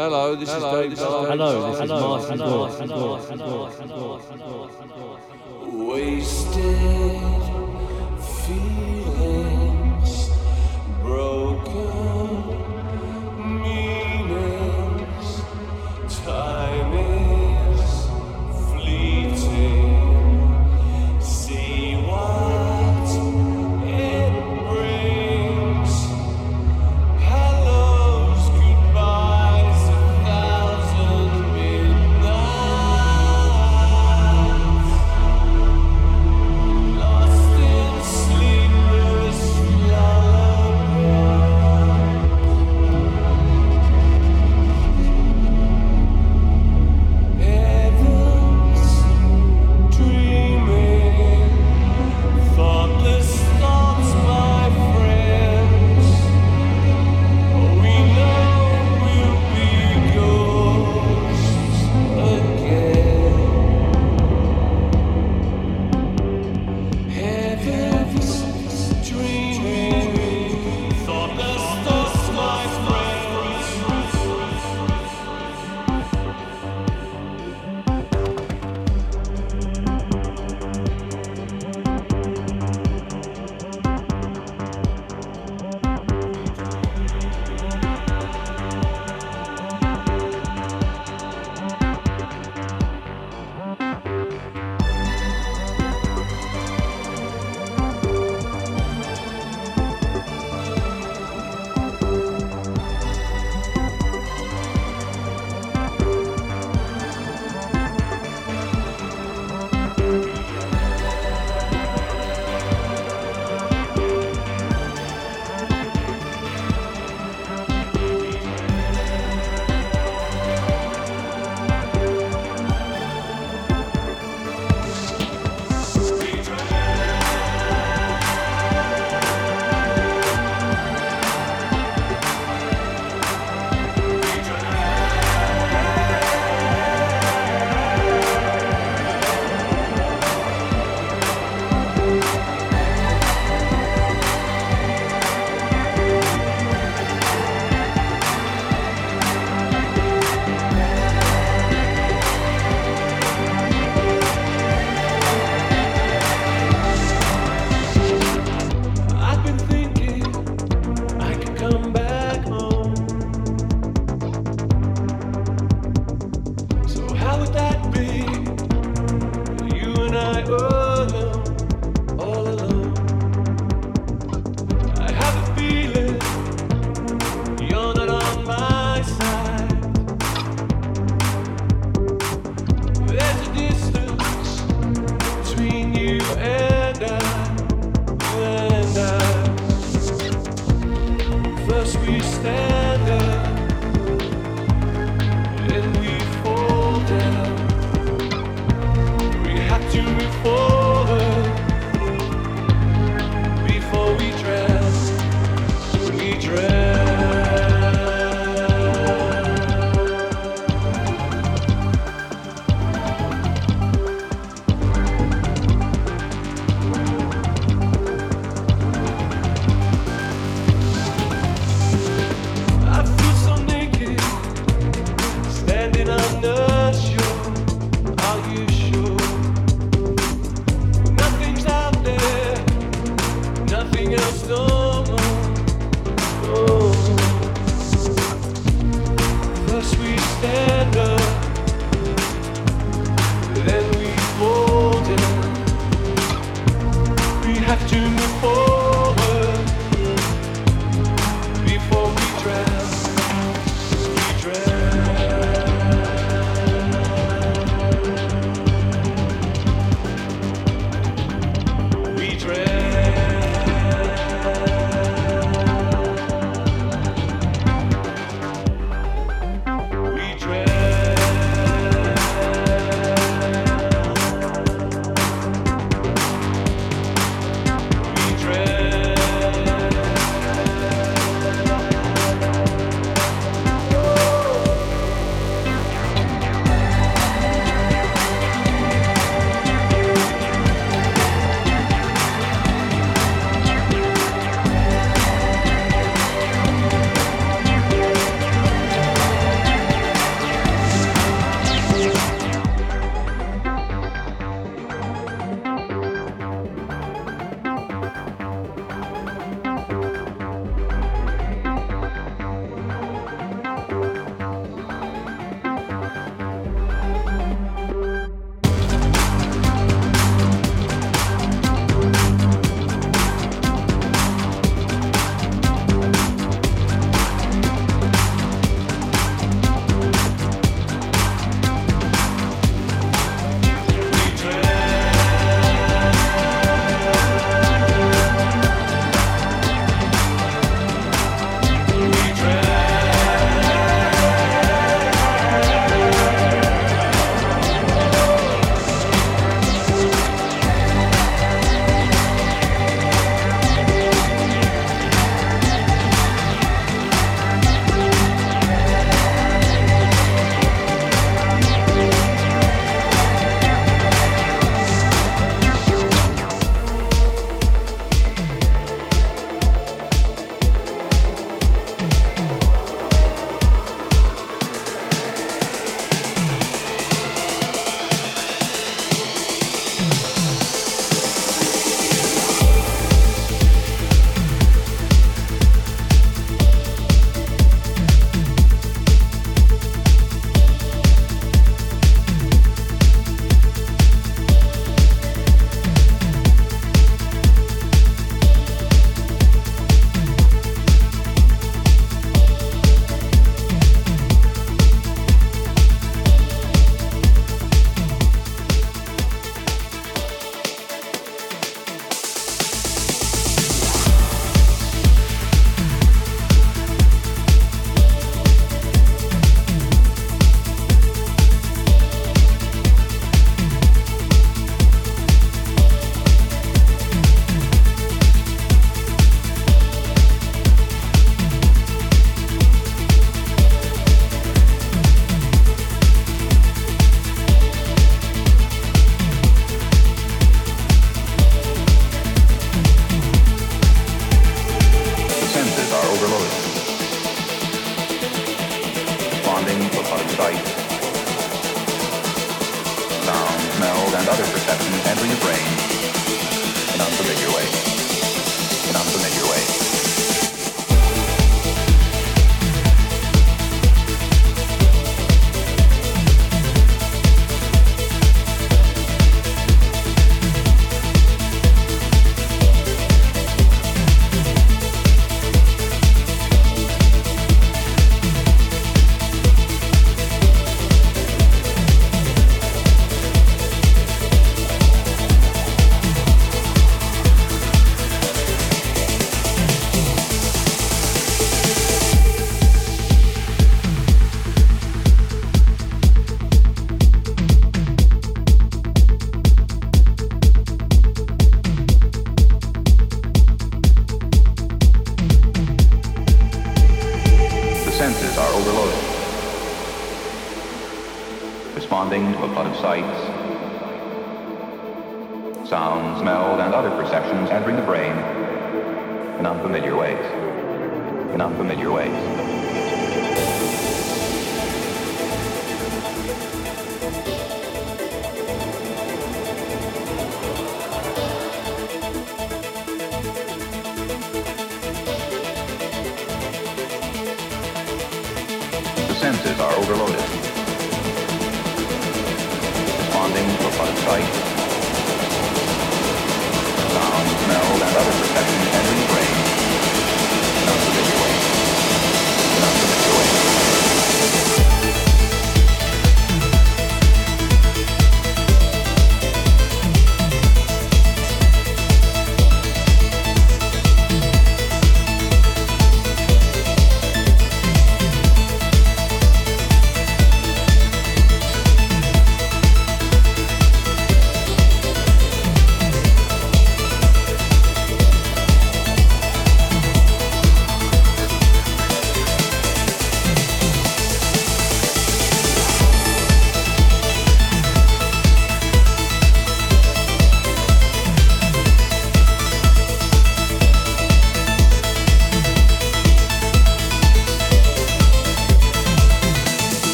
Hello, this is Dave. Hello, this is Martin Gore. Wasted.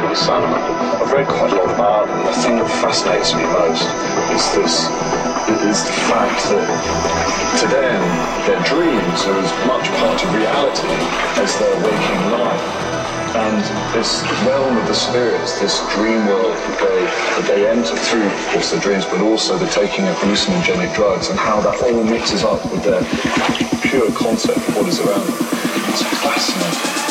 the sun. I've read quite a lot about them. The thing that fascinates me most is this, is the fact that to them, their dreams are as much part of reality as their waking life. And this realm of the spirits, this dream world that they, that they enter through, of course, the dreams, but also the taking of hallucinogenic drugs and how that all mixes up with their pure concept of what is around them. It's fascinating.